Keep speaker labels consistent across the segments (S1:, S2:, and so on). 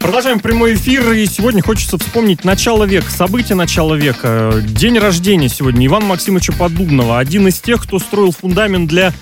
S1: Продолжаем прямой эфир, и сегодня хочется вспомнить начало века, события начала века. День рождения сегодня Ивана Максимовича Поддубного, один из тех, кто строил фундамент для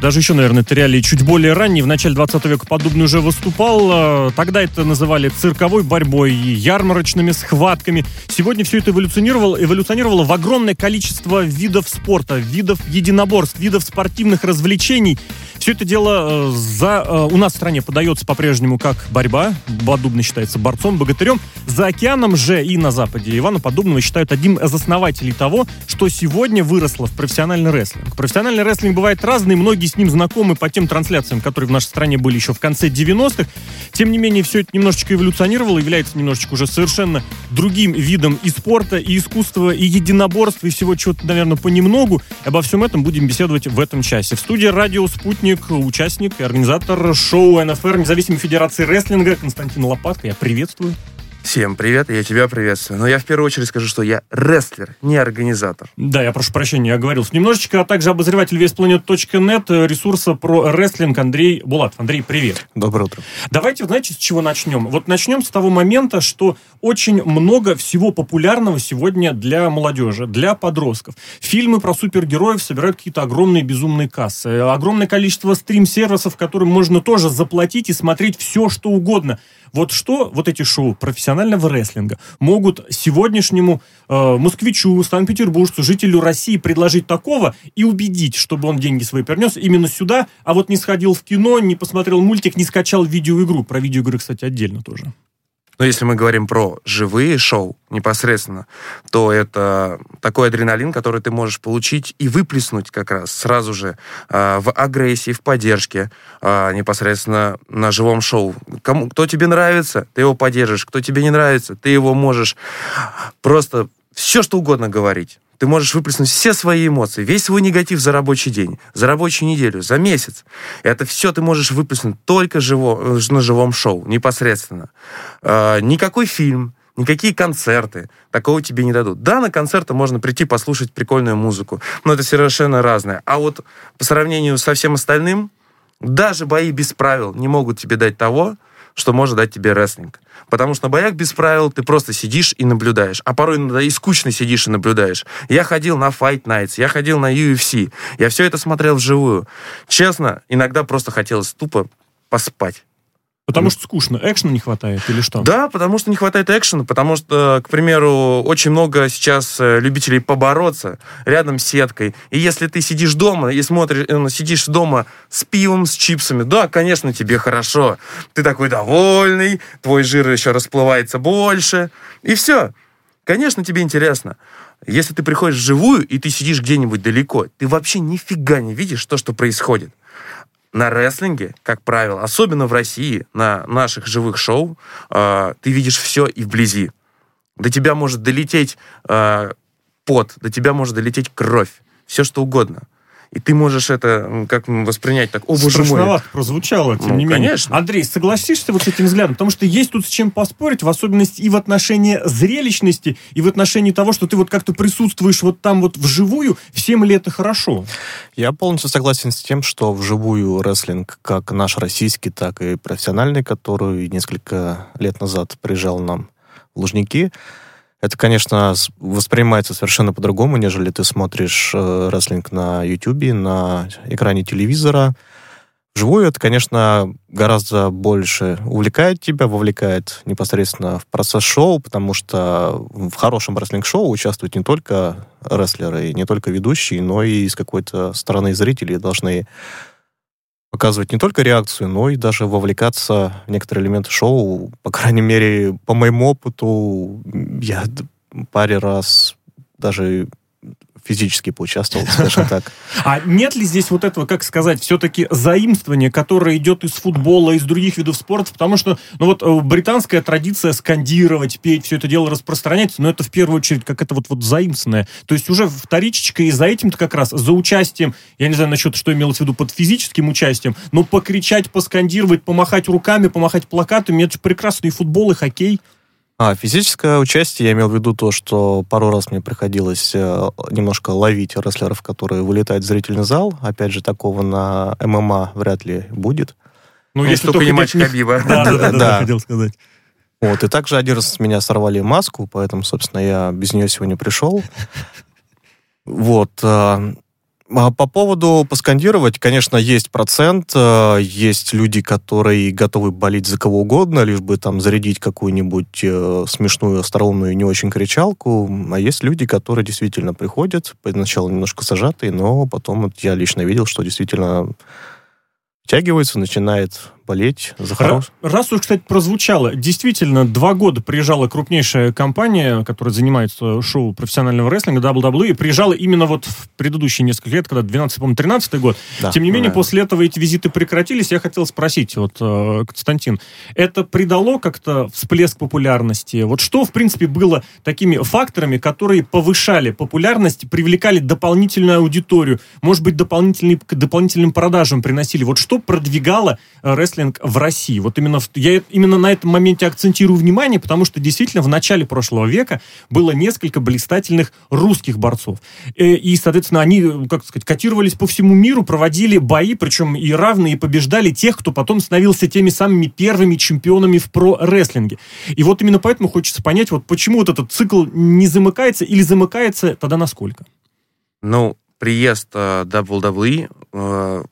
S1: даже еще, наверное, это реалии чуть более ранние. В начале 20 века подобный уже выступал. Тогда это называли цирковой борьбой, ярмарочными схватками. Сегодня все это эволюционировало, эволюционировало в огромное количество видов спорта, видов единоборств, видов спортивных развлечений. Все это дело э, за, э, у нас в стране подается по-прежнему как борьба. Подобный считается борцом, богатырем. За океаном же и на Западе Ивана Подобного считают одним из основателей того, что сегодня выросло в профессиональный рестлинг. Профессиональный рестлинг бывает разный, многие с ним знакомы по тем трансляциям, которые в нашей стране были еще в конце 90-х. Тем не менее, все это немножечко эволюционировало, является немножечко уже совершенно другим видом и спорта, и искусства, и единоборства, и всего чего-то, наверное, понемногу. Обо всем этом будем беседовать в этом часе. В студии «Радио Спутник» участник и организатор шоу НФР Независимой Федерации Рестлинга Константин Лопатка. Я приветствую.
S2: Всем привет, я тебя приветствую. Но я в первую очередь скажу, что я рестлер, не организатор.
S1: Да, я прошу прощения, я оговорился немножечко, а также обозреватель весьplanet.net э, ресурса про рестлинг Андрей Булат. Андрей, привет.
S3: Доброе утро.
S1: Давайте, знаете, с чего начнем? Вот начнем с того момента, что очень много всего популярного сегодня для молодежи, для подростков. Фильмы про супергероев собирают какие-то огромные безумные кассы. Огромное количество стрим-сервисов, которым можно тоже заплатить и смотреть все, что угодно. Вот что вот эти шоу профессионального рестлинга могут сегодняшнему э, москвичу, санкт-петербуржцу, жителю России предложить такого и убедить, чтобы он деньги свои перенес именно сюда, а вот не сходил в кино, не посмотрел мультик, не скачал видеоигру. Про видеоигры, кстати, отдельно тоже.
S2: Но если мы говорим про живые шоу непосредственно, то это такой адреналин, который ты можешь получить и выплеснуть как раз сразу же э, в агрессии, в поддержке э, непосредственно на живом шоу. Кому, кто тебе нравится, ты его поддержишь. Кто тебе не нравится, ты его можешь просто все что угодно говорить. Ты можешь выплеснуть все свои эмоции, весь свой негатив за рабочий день, за рабочую неделю, за месяц. Это все ты можешь выплеснуть только живо, на живом шоу, непосредственно. Э, никакой фильм, никакие концерты такого тебе не дадут. Да, на концерты можно прийти послушать прикольную музыку, но это совершенно разное. А вот по сравнению со всем остальным, даже бои без правил не могут тебе дать того, что может дать тебе рестлинг. Потому что на боях без правил ты просто сидишь и наблюдаешь. А порой иногда и скучно сидишь и наблюдаешь. Я ходил на Fight Nights, я ходил на UFC. Я все это смотрел вживую. Честно, иногда просто хотелось тупо поспать.
S1: Потому что скучно, экшена не хватает или что?
S2: Да, потому что не хватает экшена, потому что, к примеру, очень много сейчас э, любителей побороться рядом с сеткой. И если ты сидишь дома и смотришь, э, сидишь дома с пивом, с чипсами, да, конечно, тебе хорошо. Ты такой довольный, твой жир еще расплывается больше, и все. Конечно, тебе интересно. Если ты приходишь вживую, и ты сидишь где-нибудь далеко, ты вообще нифига не видишь то, что происходит на рестлинге, как правило, особенно в России, на наших живых шоу, э, ты видишь все и вблизи. До тебя может долететь э, пот, до тебя может долететь кровь, все что угодно и ты можешь это как воспринять так, о боже мой.
S1: прозвучало, тем ну, не менее.
S2: Конечно.
S1: Андрей, согласишься вот с этим взглядом? Потому что есть тут с чем поспорить, в особенности и в отношении зрелищности, и в отношении того, что ты вот как-то присутствуешь вот там вот вживую, всем ли это хорошо?
S3: Я полностью согласен с тем, что вживую рестлинг, как наш российский, так и профессиональный, который несколько лет назад приезжал нам в Лужники, это, конечно, воспринимается совершенно по-другому, нежели ты смотришь э, рестлинг на YouTube, на экране телевизора. Вживую это, конечно, гораздо больше увлекает тебя, вовлекает непосредственно в процесс шоу, потому что в хорошем рестлинг-шоу участвуют не только рестлеры, не только ведущие, но и с какой-то стороны зрители должны показывать не только реакцию, но и даже вовлекаться в некоторые элементы шоу. По крайней мере, по моему опыту, я паре раз даже физически поучаствовал, скажем так.
S1: А нет ли здесь вот этого, как сказать, все-таки заимствования, которое идет из футбола, из других видов спорта? Потому что, ну вот, э, британская традиция скандировать, петь, все это дело распространяется, но это в первую очередь как это вот, вот заимствованное. То есть уже вторичечка, и за этим-то как раз, за участием, я не знаю насчет, что имелось в виду под физическим участием, но покричать, поскандировать, помахать руками, помахать плакатами, это же прекрасный футбол, и хоккей.
S3: А, физическое участие, я имел в виду то, что пару раз мне приходилось э, немножко ловить рестлеров, которые вылетают в зрительный зал. Опять же, такого на ММА вряд ли будет.
S1: Ну, ну если только не матч Хабиба.
S3: Да, да, да, хотел сказать. Вот, и также один раз с меня сорвали маску, поэтому, собственно, я без нее сегодня пришел. Вот. А, по поводу поскандировать, конечно, есть процент, э, есть люди, которые готовы болеть за кого угодно, лишь бы там зарядить какую-нибудь э, смешную, остроумную, не очень кричалку, а есть люди, которые действительно приходят, поначалу немножко зажатые, но потом вот я лично видел, что действительно втягивается, начинает болеть за хорош...
S1: Раз уж, кстати, прозвучало, действительно, два года приезжала крупнейшая компания, которая занимается шоу профессионального рестлинга, WWE, приезжала именно вот в предыдущие несколько лет, когда 12, по-моему, 13 год. Да, Тем не менее, да. после этого эти визиты прекратились. Я хотел спросить, вот, э, Константин, это придало как-то всплеск популярности? Вот что, в принципе, было такими факторами, которые повышали популярность, привлекали дополнительную аудиторию, может быть, дополнительный, к дополнительным продажам приносили? Вот что продвигало рестлинг рестлинг в России. Вот именно, в, я именно на этом моменте акцентирую внимание, потому что действительно в начале прошлого века было несколько блистательных русских борцов. И, э, и соответственно, они, как сказать, котировались по всему миру, проводили бои, причем и равные, и побеждали тех, кто потом становился теми самыми первыми чемпионами в про-рестлинге. И вот именно поэтому хочется понять, вот почему вот этот цикл не замыкается или замыкается, тогда насколько?
S2: Ну, приезд э, WWE э,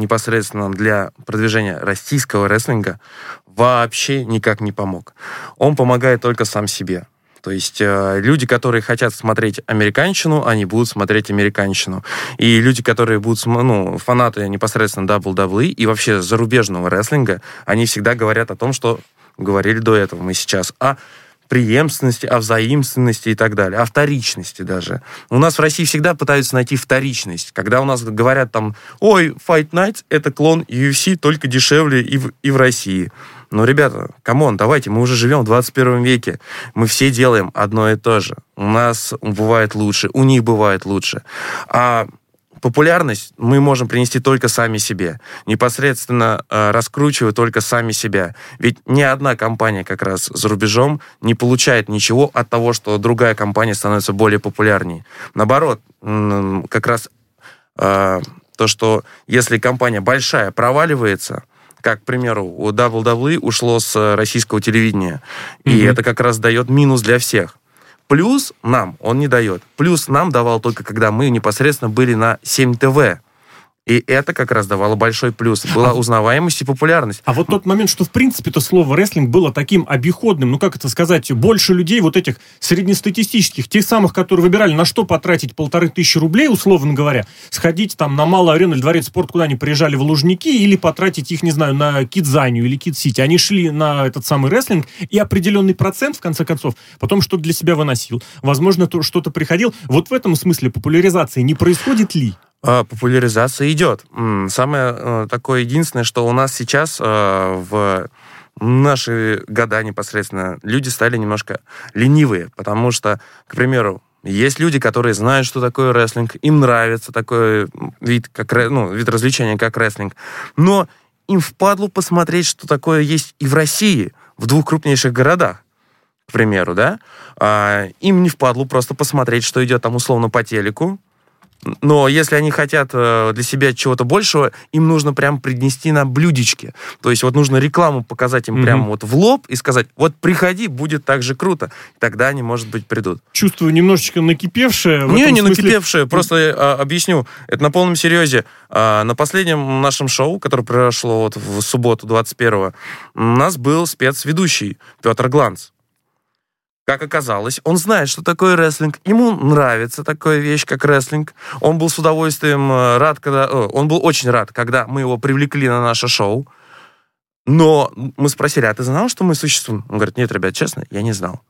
S2: непосредственно для продвижения российского рестлинга вообще никак не помог. Он помогает только сам себе. То есть э, люди, которые хотят смотреть американщину, они будут смотреть американщину. И люди, которые будут, ну, фанаты непосредственно WWE и вообще зарубежного рестлинга, они всегда говорят о том, что говорили до этого мы сейчас, а преемственности, о взаимственности и так далее, о вторичности даже. У нас в России всегда пытаются найти вторичность. Когда у нас говорят там, ой, Fight Nights — это клон UFC, только дешевле и в, и в России. Но, ребята, come on, давайте, мы уже живем в 21 веке. Мы все делаем одно и то же. У нас бывает лучше, у них бывает лучше. А популярность мы можем принести только сами себе, непосредственно э, раскручивая только сами себя. Ведь ни одна компания как раз за рубежом не получает ничего от того, что другая компания становится более популярнее. Наоборот, как раз э, то, что если компания большая проваливается, как, к примеру, у WWE ушло с российского телевидения, mm-hmm. и это как раз дает минус для всех. Плюс нам он не дает. Плюс нам давал только, когда мы непосредственно были на 7 ТВ. И это как раз давало большой плюс. Была а, узнаваемость и популярность.
S1: А вот тот момент, что в принципе то слово рестлинг было таким обиходным, ну как это сказать, больше людей вот этих среднестатистических, тех самых, которые выбирали, на что потратить полторы тысячи рублей, условно говоря, сходить там на малую арену или дворец спорта, куда они приезжали в Лужники, или потратить их, не знаю, на Кидзанию или Кид-Сити. Они шли на этот самый рестлинг, и определенный процент, в конце концов, потом что-то для себя выносил. Возможно, то, что-то приходил. Вот в этом смысле популяризации не происходит ли?
S2: А, популяризация идет. Самое э, такое единственное, что у нас сейчас э, в наши года непосредственно люди стали немножко ленивые, потому что, к примеру, есть люди, которые знают, что такое рестлинг, им нравится такой вид, как, ну, вид развлечения, как рестлинг, но им впадло посмотреть, что такое есть и в России, в двух крупнейших городах, к примеру, да, а, им не впадло просто посмотреть, что идет там условно по телеку, но если они хотят э, для себя чего-то большего, им нужно прям принести на блюдечке. То есть вот нужно рекламу показать им mm-hmm. прямо вот в лоб и сказать, вот приходи, будет так же круто. Тогда они, может быть, придут.
S1: Чувствую немножечко накипевшее.
S2: Не, не смысле... накипевшее, просто а, объясню. Это на полном серьезе. А, на последнем нашем шоу, которое прошло вот в субботу 21-го, у нас был спецведущий Петр Гланц. Как оказалось, он знает, что такое рестлинг. Ему нравится такая вещь, как рестлинг. Он был с удовольствием э, рад, когда... Он был очень рад, когда мы его привлекли на наше шоу. Но мы спросили, а ты знал, что мы существуем? Он говорит, нет, ребят, честно, я не знал.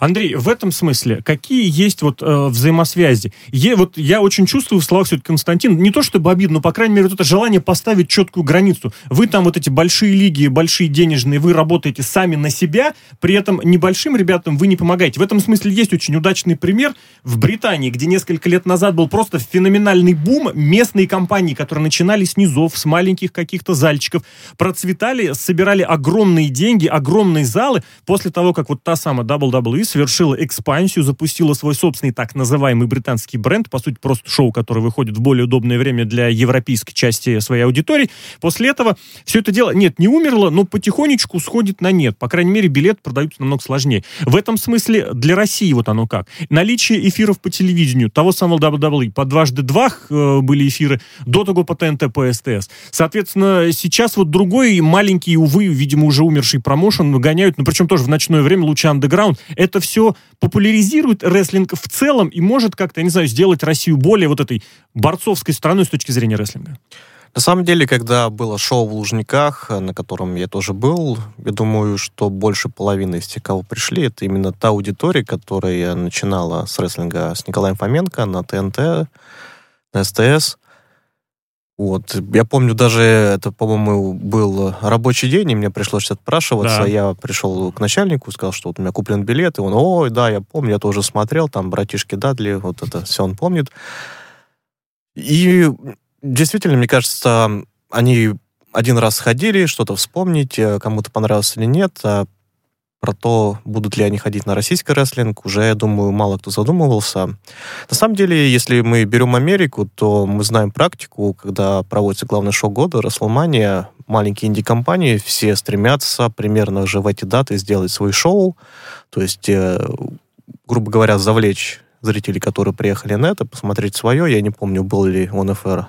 S1: Андрей, в этом смысле какие есть вот э, взаимосвязи? Е, вот я очень чувствую в словах все-таки Константин, не то чтобы обидно, но, по крайней мере, вот это желание поставить четкую границу. Вы там вот эти большие лиги, большие денежные, вы работаете сами на себя, при этом небольшим ребятам вы не помогаете. В этом смысле есть очень удачный пример в Британии, где несколько лет назад был просто феноменальный бум. Местные компании, которые начинали с низов, с маленьких каких-то зальчиков, процветали, собирали огромные деньги, огромные залы после того, как вот та самая WWE WWE совершила экспансию, запустила свой собственный так называемый британский бренд, по сути, просто шоу, которое выходит в более удобное время для европейской части своей аудитории. После этого все это дело, нет, не умерло, но потихонечку сходит на нет. По крайней мере, билет продаются намного сложнее. В этом смысле для России вот оно как. Наличие эфиров по телевидению, того самого WWE, по дважды два э, были эфиры, до того по ТНТ, по СТС. Соответственно, сейчас вот другой маленький, увы, видимо, уже умерший промоушен гоняют, ну, причем тоже в ночное время, лучше андеграунд. Это все популяризирует рестлинг в целом и может как-то, я не знаю, сделать Россию более вот этой борцовской страной с точки зрения рестлинга.
S3: На самом деле, когда было шоу в Лужниках, на котором я тоже был, я думаю, что больше половины из тех, кого пришли, это именно та аудитория, которая начинала с рестлинга с Николаем Фоменко на ТНТ, на СТС. Вот. Я помню, даже это, по-моему, был рабочий день, и мне пришлось отпрашиваться. Да. Я пришел к начальнику, сказал, что вот у меня куплен билет, и он, ой, да, я помню, я тоже смотрел, там братишки Дадли, вот это все он помнит. И действительно, мне кажется, они один раз сходили, что-то вспомнить, э, кому-то понравилось или нет, а про то, будут ли они ходить на российский рестлинг, уже, я думаю, мало кто задумывался. На самом деле, если мы берем Америку, то мы знаем практику, когда проводится главный шоу года, Расселмания, маленькие инди-компании, все стремятся примерно же в эти даты сделать свой шоу, то есть, э, грубо говоря, завлечь зрителей, которые приехали на это, посмотреть свое. Я не помню, был ли ОНФР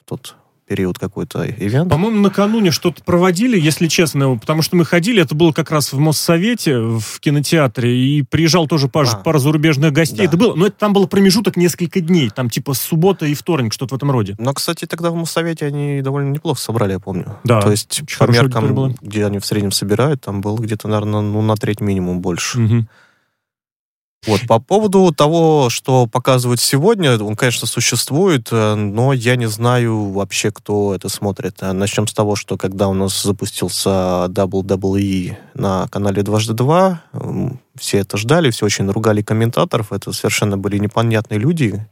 S3: в тот период какой-то ивент.
S1: По-моему, накануне что-то проводили, если честно, потому что мы ходили, это было как раз в Моссовете, в кинотеатре, и приезжал тоже пара, а, пара зарубежных гостей. Да. Это было, но это там был промежуток несколько дней, там типа суббота и вторник, что-то в этом роде.
S3: Но, кстати, тогда в Моссовете они довольно неплохо собрали, я помню. Да. То есть по меркам, где они в среднем собирают, там было где-то, наверное, ну, на треть минимум больше. Угу. Вот, по поводу того, что показывают сегодня, он, конечно, существует, э, но я не знаю вообще, кто это смотрит. Э, Начнем с того, что когда у нас запустился WWE на канале «Дважды два», все это ждали, все очень ругали комментаторов, это совершенно были непонятные люди,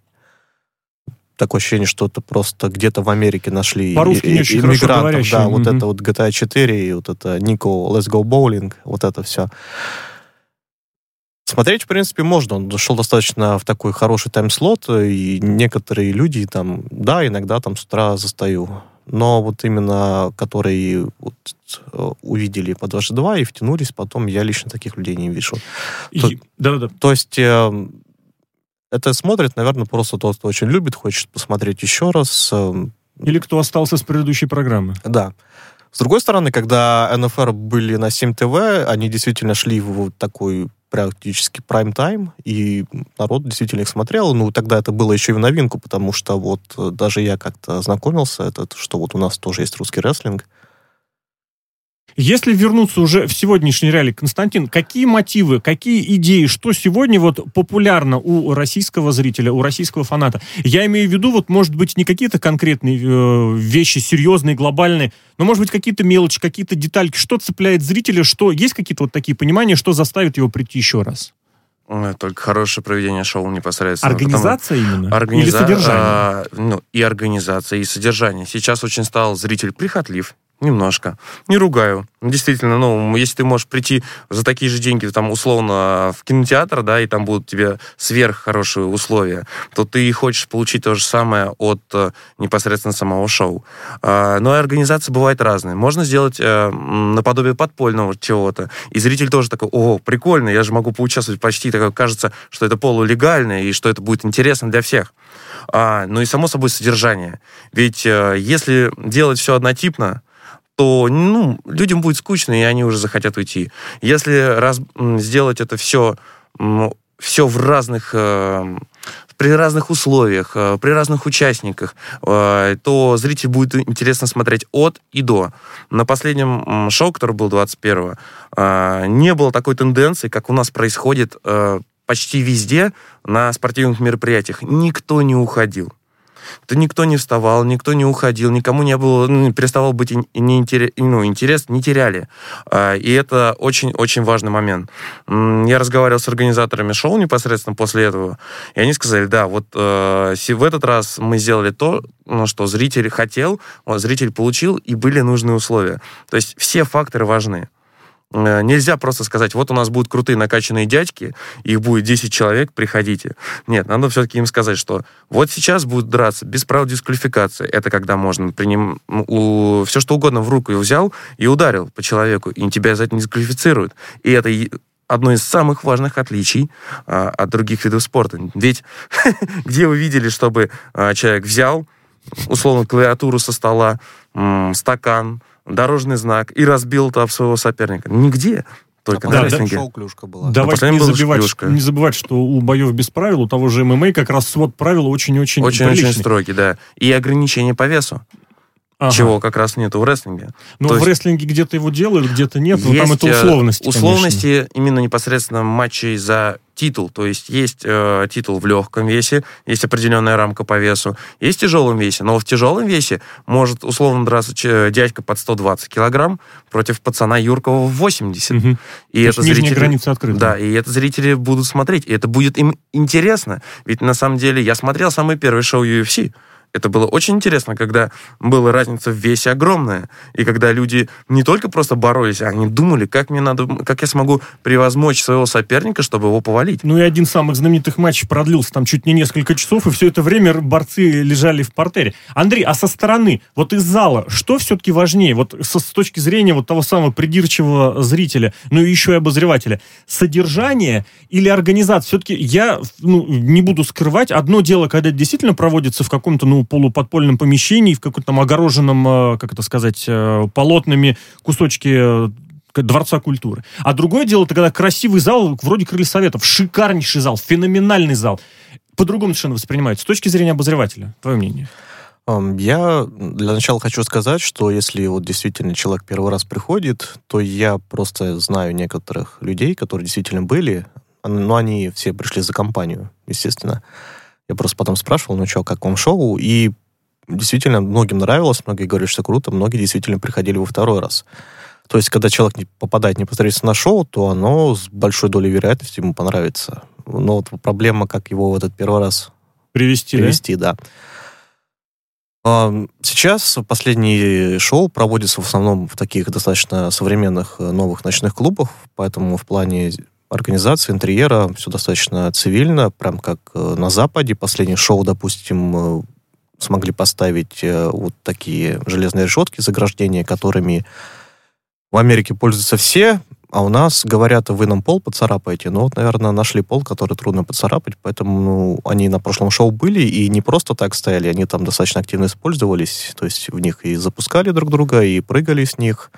S3: такое ощущение, что это просто где-то в Америке нашли
S1: По-русски не очень иммигрантов.
S3: Да, mm-hmm. вот это вот GTA 4, и вот это Нико Let's Go Bowling, вот это все. Смотреть, в принципе, можно. Он зашел достаточно в такой хороший тайм-слот, и некоторые люди там, да, иногда там с утра застаю. Но вот именно которые вот, э, увидели по 22 и втянулись, потом я лично таких людей не вижу. Да-да-да. То, то есть э, это смотрит, наверное, просто тот, кто очень любит, хочет посмотреть еще раз. Э,
S1: Или кто остался с предыдущей программы.
S3: Да. С другой стороны, когда НФР были на 7 ТВ, они действительно шли в вот такой практически прайм-тайм, и народ действительно их смотрел. Ну, тогда это было еще и в новинку, потому что вот э, даже я как-то знакомился, это, что вот у нас тоже есть русский рестлинг,
S1: если вернуться уже в сегодняшний реалий, Константин, какие мотивы, какие идеи, что сегодня вот популярно у российского зрителя, у российского фаната? Я имею в виду, вот, может быть, не какие-то конкретные э, вещи, серьезные, глобальные, но, может быть, какие-то мелочи, какие-то детальки, что цепляет зрителя, что есть какие-то вот такие понимания, что заставит его прийти еще раз?
S2: Только хорошее проведение шоу непосредственно.
S1: Организация потому... именно?
S2: Организа... Или содержание? А, ну, и организация, и содержание. Сейчас очень стал зритель прихотлив, Немножко. Не ругаю. Действительно, ну, если ты можешь прийти за такие же деньги, там, условно, в кинотеатр, да, и там будут тебе сверх хорошие условия, то ты хочешь получить то же самое от э, непосредственно самого шоу. Э, но и организации бывают разные. Можно сделать э, наподобие подпольного чего-то, и зритель тоже такой, о, прикольно, я же могу поучаствовать почти, так кажется, что это полулегально, и что это будет интересно для всех. А, ну и, само собой, содержание. Ведь э, если делать все однотипно, то ну, людям будет скучно, и они уже захотят уйти. Если раз, сделать это все, все в разных э, при разных условиях, э, при разных участниках, э, то зритель будет интересно смотреть от и до. На последнем шоу, который был 21-го, не было такой тенденции, как у нас происходит почти везде на спортивных мероприятиях. Никто не уходил то никто не вставал, никто не уходил, никому не было, ну, переставал быть не интерес, ну, интерес, не теряли. А, и это очень-очень важный момент. Я разговаривал с организаторами шоу непосредственно после этого, и они сказали, да, вот э, в этот раз мы сделали то, ну, что зритель хотел, зритель получил, и были нужные условия. То есть все факторы важны. Э, нельзя просто сказать, вот у нас будут крутые накачанные дядьки, их будет 10 человек, приходите. Нет, надо все-таки им сказать, что вот сейчас будут драться без правил дисквалификации. Это когда можно приним... у... все что угодно в руку и взял и ударил по человеку, и тебя за это не дисквалифицируют. И это одно из самых важных отличий а, от других видов спорта. Ведь где вы видели, чтобы а, человек взял, условно, клавиатуру со стола, м, стакан, дорожный знак и разбил там своего соперника? Нигде. Только
S3: а
S2: на
S3: рестлинге. Шоу клюшка была.
S1: Давайте не забывать, не забывать, что у боев без правил, у того же ММА как раз свод правил очень-очень
S2: Очень-очень строгий, да. И ограничения по весу. Ага. Чего как раз нет в рестлинге.
S1: Ну, в есть... рестлинге где-то его делают, где-то нет, но там это условности.
S2: Условности
S1: конечно.
S2: именно непосредственно матчей за титул. То есть есть э, титул в легком весе, есть определенная рамка по весу, есть в тяжелом весе. Но в тяжелом весе может условно драться дядька под 120 килограмм против пацана Юркова в 80. Угу.
S1: И То это зрители, граница открыта.
S2: Да, и это зрители будут смотреть. И это будет им интересно. Ведь на самом деле я смотрел самый первый шоу UFC это было очень интересно, когда была разница в весе огромная, и когда люди не только просто боролись, а они думали, как мне надо, как я смогу превозмочь своего соперника, чтобы его повалить.
S1: Ну и один из самых знаменитых матчей продлился там чуть не несколько часов, и все это время борцы лежали в портере. Андрей, а со стороны, вот из зала, что все-таки важнее, вот со, с точки зрения вот того самого придирчивого зрителя, ну и еще и обозревателя, содержание или организация? Все-таки я ну, не буду скрывать, одно дело, когда действительно проводится в каком-то, ну, полуподпольном помещении, в каком-то там огороженном, э, как это сказать, э, полотнами кусочки э, Дворца культуры. А другое дело, это когда красивый зал, вроде Крылья Советов, шикарнейший зал, феноменальный зал. По-другому совершенно воспринимается. С точки зрения обозревателя, твое мнение?
S3: Я для начала хочу сказать, что если вот действительно человек первый раз приходит, то я просто знаю некоторых людей, которые действительно были, но они все пришли за компанию, естественно. Я просто потом спрашивал, ну что, как вам шоу? И действительно многим нравилось, многие говорят, что круто, многие действительно приходили во второй раз. То есть, когда человек не попадает непосредственно на шоу, то оно с большой долей вероятности ему понравится. Но вот проблема, как его в этот первый раз
S1: привести,
S3: привести да. да. Сейчас последние шоу проводятся в основном в таких достаточно современных э, новых ночных клубах, поэтому в плане организации, интерьера, все достаточно цивильно, прям как э, на Западе. Последнее шоу, допустим, э, смогли поставить э, вот такие железные решетки заграждения, которыми в Америке пользуются все, а у нас говорят, вы нам пол поцарапаете. Ну вот, наверное, нашли пол, который трудно поцарапать, поэтому ну, они на прошлом шоу были и не просто так стояли, они там достаточно активно использовались, то есть в них и запускали друг друга, и прыгали с них,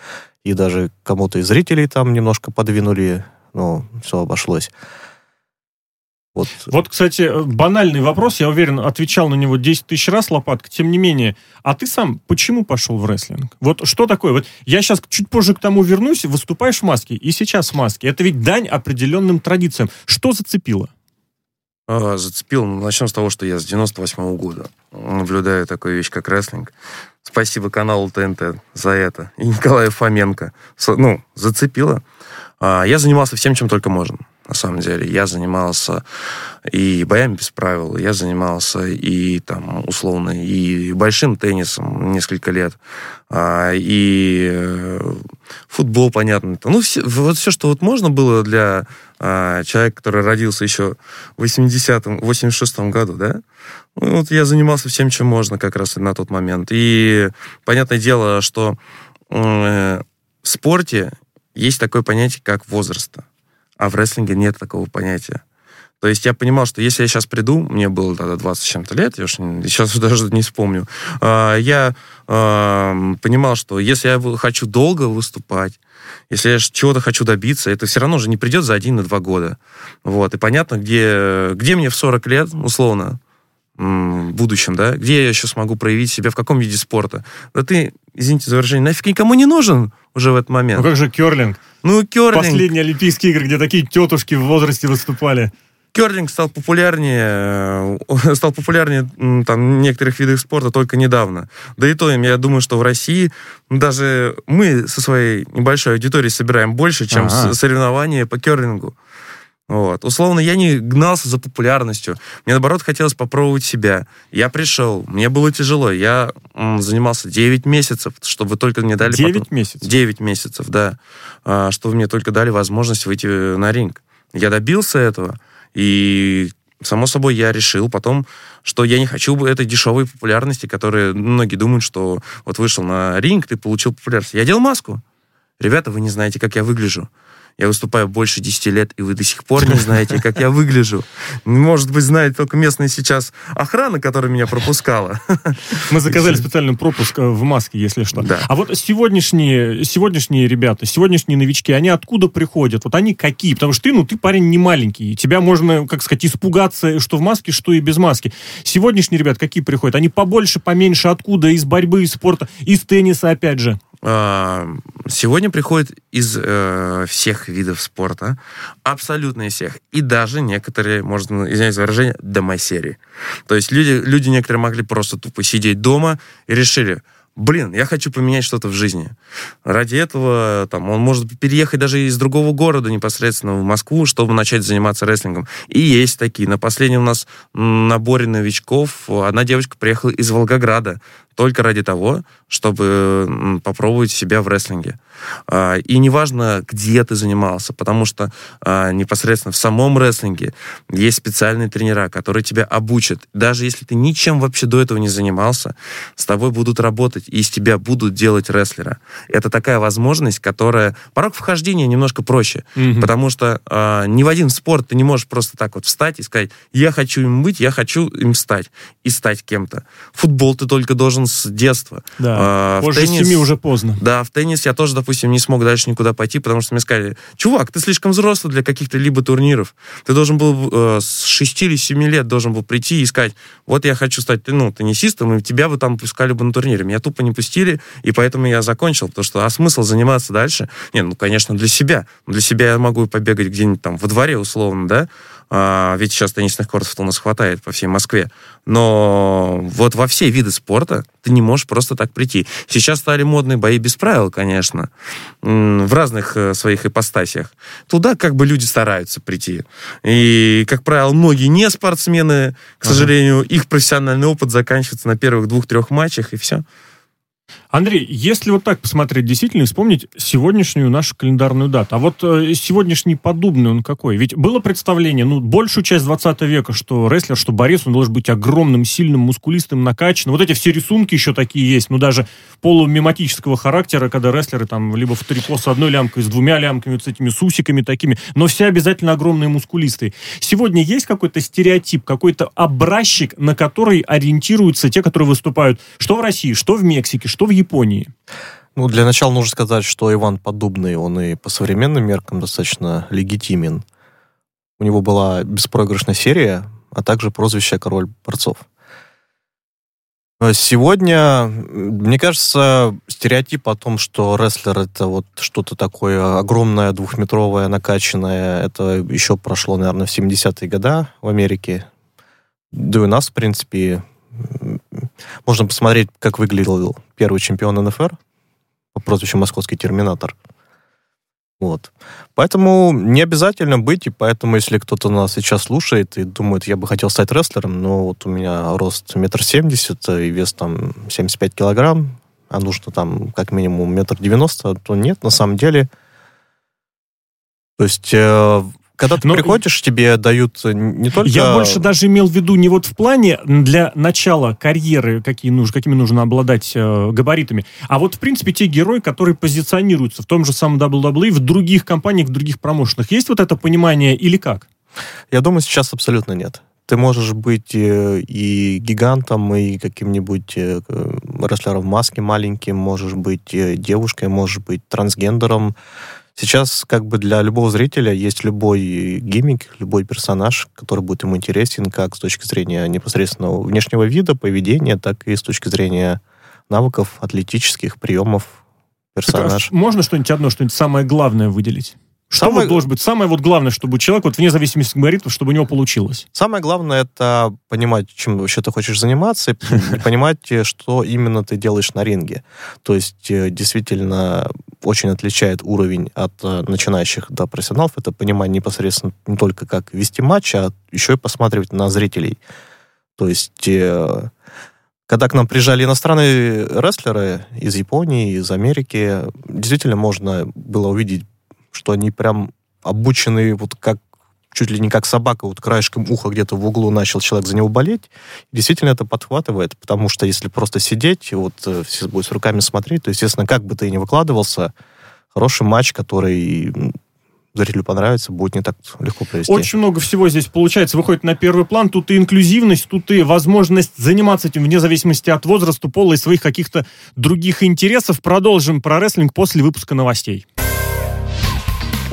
S3: и даже кому-то из зрителей там немножко подвинули ну, все обошлось.
S1: Вот. вот, кстати, банальный вопрос, я уверен, отвечал на него 10 тысяч раз, Лопатка, тем не менее. А ты сам почему пошел в рестлинг? Вот что такое? Вот я сейчас чуть позже к тому вернусь, выступаешь в маске, и сейчас в маске. Это ведь дань определенным традициям. Что зацепило?
S2: А, зацепил. Ну, начнем с того, что я с 98 -го года наблюдаю такую вещь, как рестлинг. Спасибо каналу ТНТ за это. И Николаю Фоменко. Ну, зацепило. А, я занимался всем, чем только можно, на самом деле. Я занимался и боями без правил, я занимался и там, условно, и большим теннисом несколько лет, а, и э, футбол, понятно. Ну, все, вот все, что вот можно было для а, человека, который родился еще в 80-м, 86-м году, да, ну, вот я занимался всем, чем можно как раз на тот момент. И понятное дело, что э, в спорте есть такое понятие, как возраста. А в рестлинге нет такого понятия. То есть я понимал, что если я сейчас приду, мне было тогда 20 с чем-то лет, я уж сейчас даже не вспомню, а, я а, понимал, что если я хочу долго выступать, если я чего-то хочу добиться, это все равно же не придет за один и два года. Вот. И понятно, где, где мне в 40 лет, условно, в будущем, да, где я еще смогу проявить себя, в каком виде спорта. Да ты, извините за выражение, нафиг никому не нужен уже в этот момент.
S1: Ну как же керлинг?
S2: Ну, керлинг.
S1: Последние Олимпийские игры, где такие тетушки в возрасте выступали.
S2: Керлинг стал популярнее, э, стал популярнее там некоторых видов спорта только недавно. Да и то, я думаю, что в России даже мы со своей небольшой аудиторией собираем больше, чем ага. соревнования по керлингу. Вот. Условно, я не гнался за популярностью. Мне, наоборот, хотелось попробовать себя. Я пришел, мне было тяжело. Я занимался 9 месяцев, чтобы только мне дали...
S1: 9
S2: потом...
S1: месяцев?
S2: 9 месяцев, да. А, чтобы мне только дали возможность выйти на ринг. Я добился этого, и, само собой, я решил потом, что я не хочу этой дешевой популярности, которая многие думают, что вот вышел на ринг, ты получил популярность. Я делал маску. Ребята, вы не знаете, как я выгляжу. Я выступаю больше 10 лет, и вы до сих пор не знаете, как я выгляжу. Может быть, знает только местная сейчас охрана, которая меня пропускала.
S1: Мы заказали специальный пропуск э, в маске, если что.
S2: Да.
S1: А вот сегодняшние, сегодняшние ребята, сегодняшние новички, они откуда приходят? Вот они какие? Потому что ты, ну, ты парень не маленький. и Тебя можно, как сказать, испугаться, что в маске, что и без маски. Сегодняшние ребята какие приходят? Они побольше, поменьше, откуда? Из борьбы, из спорта, из тенниса, опять же.
S2: А, Сегодня приходят из э, всех видов спорта, абсолютно из всех, и даже некоторые, можно извиняюсь за выражение, домосерии. То есть люди, люди некоторые могли просто тупо сидеть дома и решили, блин, я хочу поменять что-то в жизни. Ради этого там, он может переехать даже из другого города непосредственно в Москву, чтобы начать заниматься рестлингом. И есть такие. На последнем у нас наборе новичков одна девочка приехала из Волгограда только ради того, чтобы попробовать себя в рестлинге. А, И неважно, где ты занимался, потому что а, непосредственно в самом рестлинге есть специальные тренера, которые тебя обучат. Даже если ты ничем вообще до этого не занимался, с тобой будут работать, и из тебя будут делать рестлера. Это такая возможность, которая... Порог вхождения немножко проще,
S1: Мгм.
S2: потому что а, ни в один спорт ты не можешь просто так вот встать и сказать, я хочу им быть, я хочу им стать, и стать кем-то. Футбол ты только должен с детства.
S1: Да.
S2: А, в
S1: Позже
S2: теннис-
S1: семи уже поздно.
S2: да, в теннис я тоже, допустим, не смог дальше никуда пойти, потому что мне сказали, чувак, ты слишком взрослый для каких-то либо турниров. Ты должен был э, с 6 или 7 лет должен был прийти и сказать, вот я хочу стать ну, теннисистом, и тебя бы там пускали бы на турнире. Меня тупо не пустили, и поэтому я закончил, потому что, а смысл заниматься дальше? Не, ну, конечно, для себя. Для себя я могу побегать где-нибудь там во дворе, условно, да, а, ведь сейчас теннисных кортов у нас хватает по всей Москве. Но вот во все виды спорта ты не можешь просто так прийти. Сейчас стали модные бои без правил, конечно, в разных э, своих ипостасиях. Туда как бы люди стараются прийти. И, как правило, многие не спортсмены, к
S1: Ага.
S2: сожалению, их профессиональный опыт заканчивается на первых двух-трех матчах, и все.
S1: Андрей, если вот так посмотреть, действительно, и вспомнить сегодняшнюю нашу календарную дату. А вот э, сегодняшний подобный он какой? Ведь было представление, ну, большую часть 20 века, что рестлер, что борец, он должен быть огромным, сильным, мускулистым, накачанным. Вот эти все рисунки еще такие есть, ну, даже полумематического характера, когда рестлеры там либо в трико с одной лямкой, с двумя лямками, вот с этими сусиками такими, но все обязательно огромные мускулистые. Сегодня есть какой-то стереотип, какой-то образчик, на который ориентируются те, которые выступают что в России, что в Мексике, что в Японии?
S3: Ну, для начала нужно сказать, что Иван Подобный, он и по современным меркам достаточно легитимен. У него была беспроигрышная серия, а также прозвище «Король борцов». А Сегодня, мне кажется, стереотип о том, что рестлер это вот что-то такое огромное, двухметровое, накачанное, это еще прошло, наверное, в 70-е годы в Америке. Да и у нас, в принципе, можно посмотреть, как выглядел первый чемпион НФР по прозвищу «Московский терминатор». Вот. Поэтому не обязательно быть, и поэтому, если кто-то нас сейчас слушает и думает, я бы хотел стать рестлером, но вот у меня рост метр семьдесят и вес там 75 килограмм, а нужно там как минимум метр девяносто, то нет, на самом деле. То есть, э, когда ты
S1: Но-
S3: приходишь, тебе дают не только...
S1: Я больше даже имел в виду не вот в плане для начала карьеры, какие нужно, какими нужно обладать э, габаритами, а вот, в принципе, те герои, которые позиционируются в том же самом WWE, в других компаниях, в других промоушенах. Есть вот это понимание или как?
S3: Я думаю, сейчас абсолютно нет. Ты можешь быть э, и гигантом, и каким-нибудь э, э, рестлером в маске маленьким, можешь быть э, девушкой, можешь быть трансгендером. Сейчас как бы для любого зрителя есть любой гиммик, любой персонаж, который будет ему интересен как с точки зрения непосредственно внешнего вида, поведения, так и с точки зрения навыков, атлетических приемов
S1: Так, а
S3: персонаж.
S1: можно что-нибудь одно, что-нибудь самое главное выделить? Что
S3: Самое-
S1: вот должен быть самое вот главное, чтобы у человека, вот вне зависимости от габаритов, чтобы у него получилось?
S3: Самое главное это понимать, чем вообще ты хочешь заниматься, и понимать, что именно ты делаешь на ринге. То есть, э, действительно, очень отличает уровень от э, начинающих до профессионалов, это понимание непосредственно не только как вести матч, а еще и посматривать на зрителей. То есть, э, когда к нам приезжали иностранные рестлеры из Японии, из Америки, действительно можно было увидеть, что они прям обучены вот как чуть ли не как собака, вот краешком уха где-то в углу начал человек за него болеть. Действительно это подхватывает, потому что если просто сидеть, вот э, все будут с руками смотреть, то, естественно, как бы ты ни выкладывался, хороший матч, который зрителю понравится, будет не так легко провести.
S1: Очень много всего здесь, получается, выходит на первый план. Тут и инклюзивность, тут и возможность заниматься этим вне зависимости от возраста, пола и своих каких-то других интересов. Продолжим про рестлинг после выпуска новостей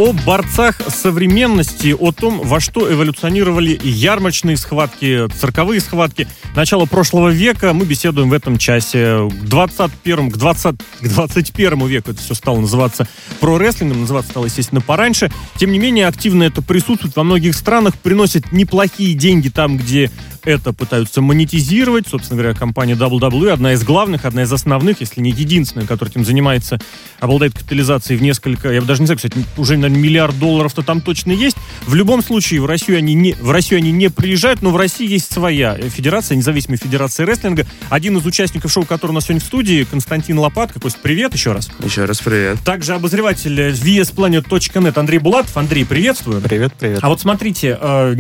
S1: о борцах современности, о том, во что эволюционировали ярмарочные схватки, цирковые схватки начала прошлого века. Мы беседуем в этом часе к 21 к 20 к 21 веку это все стало называться про рестлингом, называться стало, естественно, пораньше. Тем не менее, активно это присутствует во многих странах, приносит неплохие деньги там, где это пытаются монетизировать. Собственно говоря, компания WWE одна из главных, одна из основных, если не единственная, которая этим занимается, обладает капитализацией в несколько, я даже не знаю, кстати, уже, наверное, миллиард долларов-то там точно есть. В любом случае, в Россию они не, в Россию они не приезжают, но в России есть своя федерация, независимая федерация рестлинга. Один из участников шоу, который у нас сегодня в студии, Константин Лопатко. Кость, привет еще раз.
S2: Еще раз привет.
S1: Также обозреватель vsplanet.net Андрей Булатов. Андрей, приветствую.
S3: Привет, привет.
S1: А вот смотрите, э,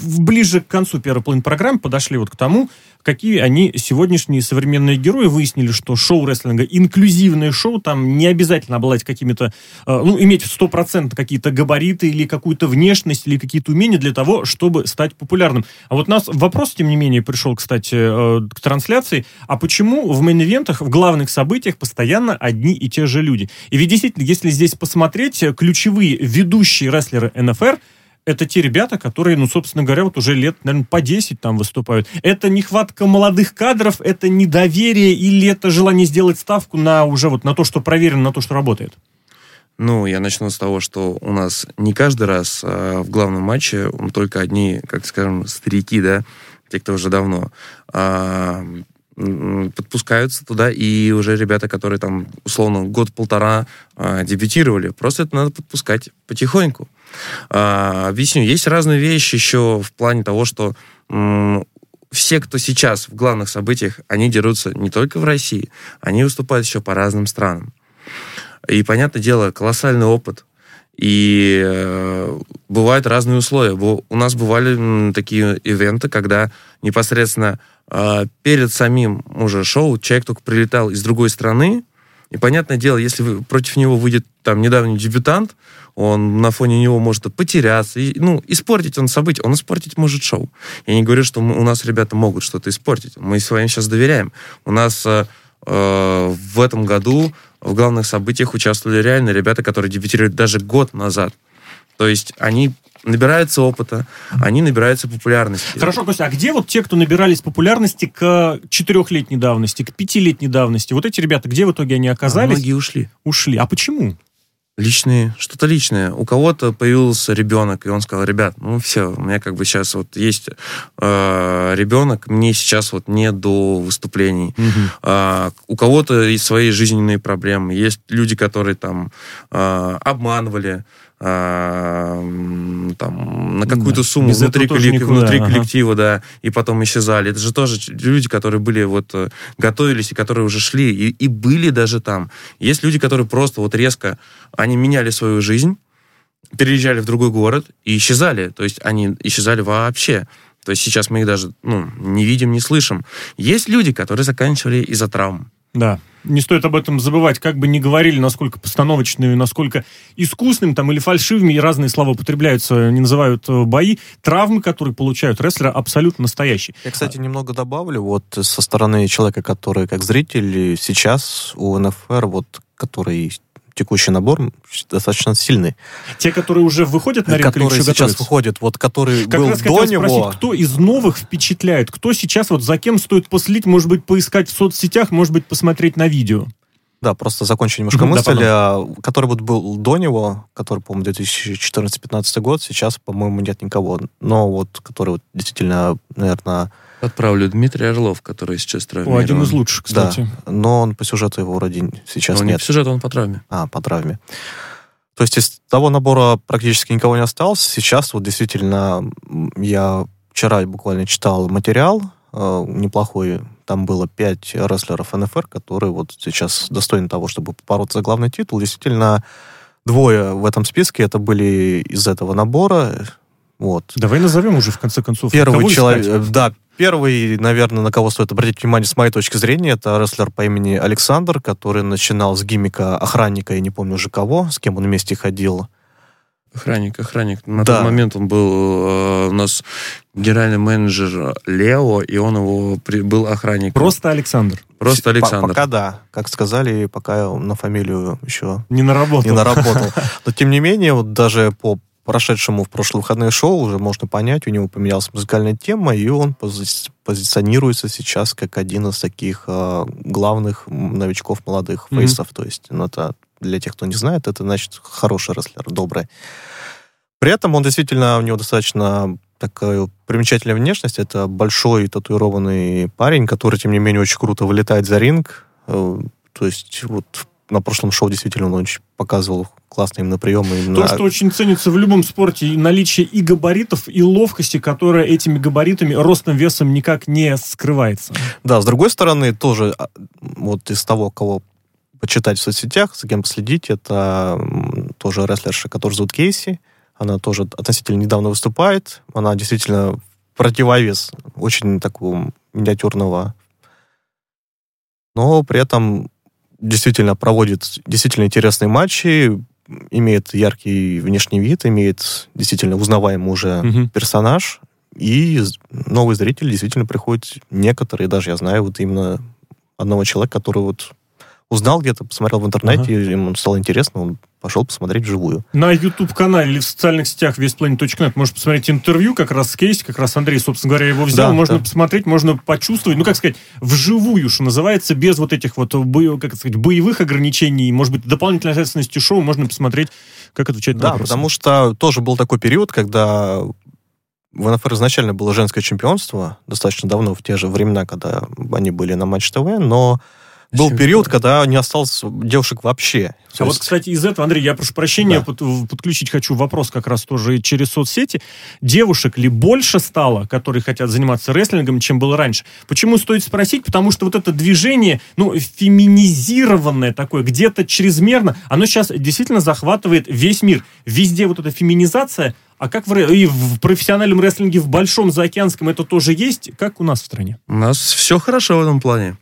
S1: ближе к концу первой половины программы программ подошли вот к тому, какие они сегодняшние современные герои. Выяснили, что шоу рестлинга инклюзивное шоу, там не обязательно обладать какими-то, э, ну, иметь в 100% какие-то габариты или какую-то внешность, или какие-то умения для того, чтобы стать популярным. А вот у нас вопрос, тем не менее, пришел, кстати, э, к трансляции. А почему в мейн-ивентах, в главных событиях постоянно одни и те же люди? И ведь действительно, если здесь посмотреть, ключевые ведущие рестлеры НФР – это те ребята, которые, ну, собственно говоря, вот уже лет, наверное, по 10 там выступают. Это нехватка молодых кадров, это недоверие или это желание сделать ставку на уже вот на то, что проверено, на то, что работает?
S2: Ну, я начну с того, что у нас не каждый раз а, в главном матче только одни, как скажем, старики, да, те, кто уже давно, а, подпускаются туда, и уже ребята, которые там, условно, год-полтора а, дебютировали, просто это надо подпускать потихоньку. А, объясню, есть разные вещи еще в плане того, что все, кто сейчас в главных событиях, они дерутся не только в России, они выступают еще по разным странам. И, понятное дело, колоссальный опыт. И э, бывают разные условия. У нас бывали такие ивенты, когда непосредственно э, перед самим уже шоу человек только прилетал из другой страны, и понятное дело, если вы, против него выйдет там недавний дебютант, он на фоне него может потеряться, и, ну, испортить он событие, он испортить может шоу. Я не говорю, что мы, у нас ребята могут что-то испортить. Мы с вами сейчас доверяем. У нас э, э, в этом году в главных событиях участвовали реально ребята, которые дебютировали даже год назад. То есть они набираются опыта, они набираются популярности.
S1: Хорошо, Костя, а где вот те, кто набирались популярности к четырехлетней давности, к пятилетней давности? Вот эти ребята, где в итоге они оказались? А
S2: многие ушли.
S1: Ушли. А почему?
S2: Личные, что-то личное. У кого-то появился ребенок, и он сказал, ребят, ну все, у меня как бы сейчас вот есть э, ребенок, мне сейчас вот не до выступлений. Угу. Э, у кого-то есть свои жизненные проблемы. Есть люди, которые там э, обманывали, там, на какую-то сумму Без внутри, коллек... внутри ага. коллектива, да, и потом исчезали. Это же тоже люди, которые были вот э, готовились и которые уже шли и, и были даже там. Есть люди, которые просто вот резко, они меняли свою жизнь, переезжали в другой город и исчезали. То есть они исчезали вообще. То есть сейчас мы их даже ну, не видим, не слышим. Есть люди, которые заканчивали из-за травм.
S1: Да, не стоит об этом забывать, как бы ни говорили, насколько постановочными, насколько искусным там или фальшивыми, и разные слова употребляются, не называют э, бои, травмы, которые получают рестлеры, абсолютно настоящие.
S3: Я, кстати, немного добавлю, вот со стороны человека, который как зритель сейчас у НФР, вот который текущий набор достаточно сильный.
S1: Те, которые уже выходят на
S3: ринг, которые сейчас готовятся? выходят, вот который как был раз до него. Спросить,
S1: кто из новых впечатляет, кто сейчас вот за кем стоит последить, может быть, поискать в соцсетях, может быть, посмотреть на видео.
S3: Да, просто закончу немножко угу, мысль, да, который вот был до него, который, по-моему, 2014-2015 год, сейчас, по-моему, нет никого. Но вот, который вот действительно, наверное,
S2: Отправлю Дмитрий Орлов, который сейчас травмирован.
S1: О, один из лучших, кстати.
S3: Да, но он по сюжету его вроде сейчас
S2: он
S3: нет.
S2: не по сюжету, он по травме.
S3: А, по травме. То есть из того набора практически никого не осталось. Сейчас вот действительно я вчера буквально читал материал э, неплохой. Там было пять рестлеров НФР, которые вот сейчас достойны того, чтобы бороться за главный титул. Действительно, двое в этом списке это были из этого набора. Вот.
S1: Давай назовем уже, в конце концов.
S3: Первый человек, да, первый, наверное, на кого стоит обратить внимание с моей точки зрения, это рестлер по имени Александр, который начинал с гиммика охранника, я не помню уже кого, с кем он вместе ходил.
S2: Охранник, охранник. На
S3: Да.
S2: тот момент он был э, у нас генеральный менеджер Лео, и он его при- был охранником.
S1: Просто Александр.
S2: Просто Александр.
S3: Пока да, как сказали, пока на фамилию еще
S1: Не наработал.
S3: не наработал. Но тем не менее, вот даже по прошедшему в прошлые выходные шоу уже можно понять, у него поменялась музыкальная тема, и он пози- позиционируется сейчас как один из таких э, главных новичков молодых
S1: Мгм.
S3: фейсов. То есть, ну, это для тех, кто не знает, это значит хороший рестлер, добрый. При этом он действительно, у него достаточно такая примечательная внешность. Это большой татуированный парень, который, тем не менее, очень круто вылетает за ринг. Э, То есть вот на прошлом шоу действительно он очень показывал классные именно приемы. Именно...
S1: То, что очень ценится в любом спорте, наличие и габаритов, и ловкости, которая этими габаритами, ростом, весом никак не скрывается.
S3: Да, с другой стороны, тоже а, вот из того, кого почитать в соцсетях, за кем последить, это тоже рестлерша, которая зовут Кейси. Она тоже относительно недавно выступает. Она действительно противовес очень такого миниатюрного, но при этом действительно проводит действительно интересные матчи, имеет яркий внешний вид, имеет действительно узнаваемый уже
S1: Мгм.
S3: персонаж, и з- новые зрители действительно приходят, некоторые даже, я знаю, вот именно одного человека, который вот узнал где-то, посмотрел в интернете, и ему стало интересно, он пошел посмотреть вживую.
S1: На YouTube-канале или в социальных сетях вестplanet.net можно посмотреть интервью как раз с Кейси, как раз Андрей, собственно говоря, его взял.
S3: Да,
S1: можно
S3: да.
S1: посмотреть, можно почувствовать, ну, как сказать, вживую, что называется, без вот этих вот, как сказать, боевых ограничений, может быть, дополнительной ответственности шоу, можно посмотреть, как отвечать на
S3: Да,
S1: вопросы.
S3: потому что тоже был такой период, когда в НФР изначально было женское чемпионство, достаточно давно, в те же времена, когда они были на Матч ТВ, но был период, когда не осталось девушек вообще.
S1: А вот, кстати, из этого, Андрей, я прошу прощения,
S3: Да.
S1: подключить хочу вопрос как раз тоже через соцсети. Девушек ли больше стало, которые хотят заниматься рестлингом, чем было раньше? Почему стоит спросить? Потому что вот это движение, ну, феминизированное такое, где-то чрезмерно, оно сейчас действительно захватывает весь мир. Везде вот эта феминизация, а как в, и в профессиональном рестлинге в большом заокеанском это тоже есть, как у нас в стране?
S2: У нас все хорошо в этом плане.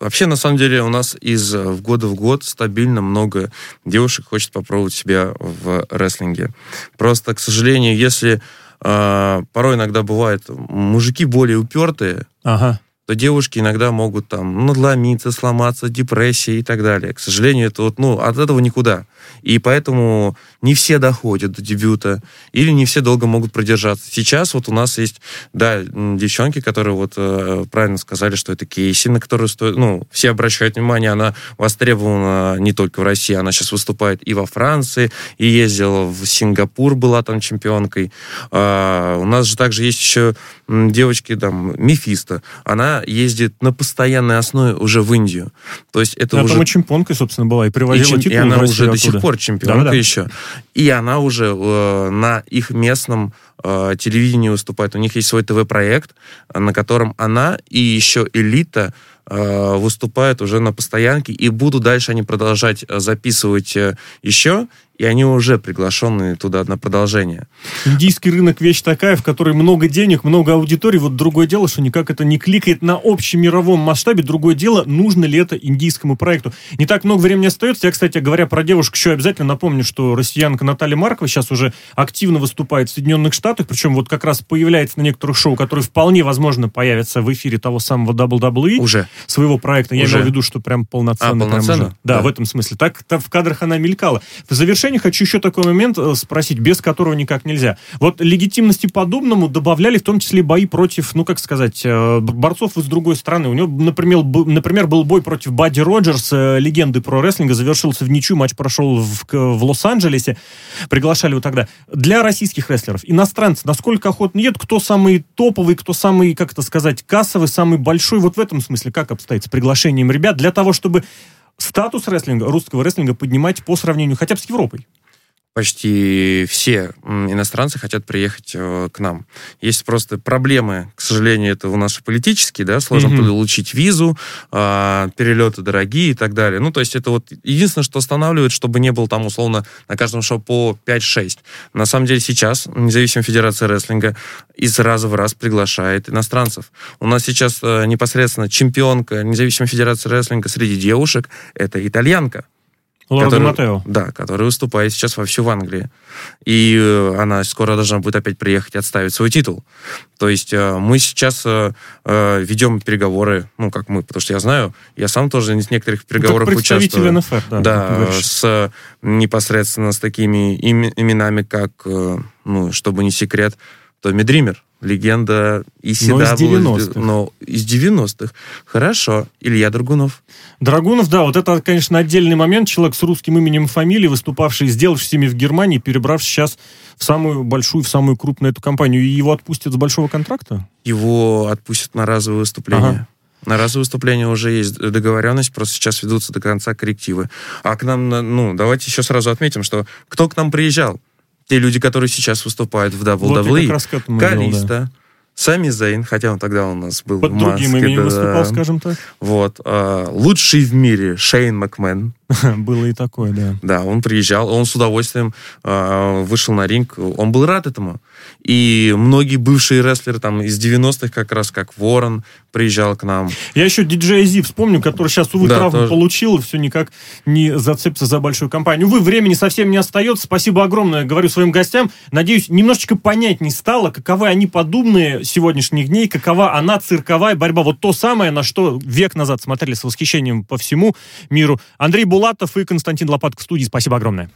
S2: Вообще, на самом деле, у нас из э, в года в год стабильно много девушек хочет попробовать себя в рестлинге. Просто, к сожалению, если а, порой иногда бывает мужики более упертые,
S1: Ага.
S2: то девушки иногда могут там надломиться, сломаться, депрессия и так далее. К сожалению, это вот, ну, от этого никуда. И поэтому не все доходят до дебюта, или не все долго могут продержаться. Сейчас вот у нас есть, да, девчонки, которые вот э, правильно сказали, что это Кейси, на которую стоит, ну, все обращают внимание, она востребована не только в России, она сейчас выступает и во Франции, и ездила в Сингапур, была там чемпионкой. А, у нас же также есть еще девочки, там, Мефисто. Она ездит на постоянной основе уже в Индию. То есть это
S1: Она
S2: уже...
S1: там и чемпионкой, собственно, была, и
S2: И,
S1: привозила
S2: чем- и она уже до сих пор чемпионка
S1: Да-да-да.
S2: еще. И она уже э, на их местном э, телевидении выступает. У них есть свой ТВ-проект, э, на котором она и еще элита э, выступают уже на постоянке, и будут дальше они продолжать э, записывать э, еще, и они уже приглашенные туда на продолжение.
S1: Индийский рынок вещь такая, в которой много денег, много аудитории. Вот другое дело, что никак это не кликает на общемировом масштабе. Другое дело, нужно ли это индийскому проекту. Не так много времени остается. Я, кстати, говоря про девушек, еще обязательно напомню, что россиянка Наталья Маркова сейчас уже активно выступает в Соединенных Штатах, причем вот как раз появляется на некоторых шоу, которые вполне возможно появятся в эфире того самого WWE
S2: Уже.
S1: своего проекта. Я
S2: Уже.
S1: имею в виду, что прям полноценно.
S2: А,
S1: прям
S2: полноценно?
S1: уже. Да,
S2: Да.
S1: в этом смысле. Так в кадрах она мелькала. В завершение хочу еще такой момент э, спросить, без которого никак нельзя. Вот легитимности подобному добавляли в том числе бои против, ну как сказать, э, борцов из другой страны. У него, например, был, например, был бой против Бадди Роджерс, э, легенды про рестлинга, завершился в ничью, матч прошел в, в Лос-Анджелесе. Приглашали его тогда. Для российских рестлеров иностранные иностранцы насколько охотно едут, кто самый топовый, кто самый, как это сказать, кассовый, самый большой, вот в этом смысле как обстоит с приглашением ребят для того, чтобы статус рестлинга, русского рестлинга поднимать по сравнению хотя бы с Европой?
S2: Почти все иностранцы хотят приехать э, к нам. Есть просто проблемы, к сожалению, это у нас политические, да, сложно mm-hmm. получить визу, э, перелеты дорогие и так далее. Ну, то есть это вот единственное, что останавливает, чтобы не было там, условно, на каждом шоу по 5-6. На самом деле сейчас независимая федерация рестлинга из раза в раз приглашает иностранцев. У нас сейчас э, непосредственно чемпионка независимой федерации рестлинга среди девушек, это итальянка.
S1: Лора
S2: который,
S1: Матео.
S2: Да, которая выступает сейчас вовсю в Англии. И э, она скоро должна будет опять приехать и отставить свой титул. То есть э, мы сейчас э, ведем переговоры, ну, как мы, потому что я знаю, я сам тоже в некоторых переговорах
S1: ну,
S2: участвую.
S1: НФР, да.
S2: Да, с непосредственно с такими именами, как, ну, чтобы не секрет, Томми Дример легенда
S1: Исидаву. Но из 90-х.
S2: Но из 90-х. Хорошо. Илья Драгунов.
S1: Драгунов, да, вот это, конечно, отдельный момент. Человек с русским именем и фамилией, выступавший, сделавший семьи в Германии, перебравшись сейчас в самую большую, в самую крупную эту компанию. И его отпустят с большого контракта?
S2: Его отпустят на разовое выступление. Ага. На разовое выступление уже есть договоренность, просто сейчас ведутся до конца коррективы. А к нам, ну, давайте еще сразу отметим, что кто к нам приезжал? Те люди, которые сейчас выступают в WWE, вот Калиста, да. Сами Зейн, хотя он тогда у нас был
S1: Под в маске, другим именем да, выступал, скажем так.
S2: Вот. А, лучший в мире Шейн Макмен.
S1: Было и такое, да.
S2: Да, он приезжал, он с удовольствием а, вышел на ринг, он был рад этому. И многие бывшие рестлеры там из 90-х как раз, как Ворон, приезжал к нам.
S1: Я еще диджей Зи вспомню, который сейчас, увы, да, травму тоже. получил, и все никак не зацепится за большую компанию. Увы, времени совсем не остается. Спасибо огромное, говорю своим гостям. Надеюсь, немножечко понять не стало, каковы они подобные сегодняшних дней, какова она цирковая борьба. Вот то самое, на что век назад смотрели с восхищением по всему миру. Андрей Булатов и Константин Лопатко в студии. Спасибо огромное.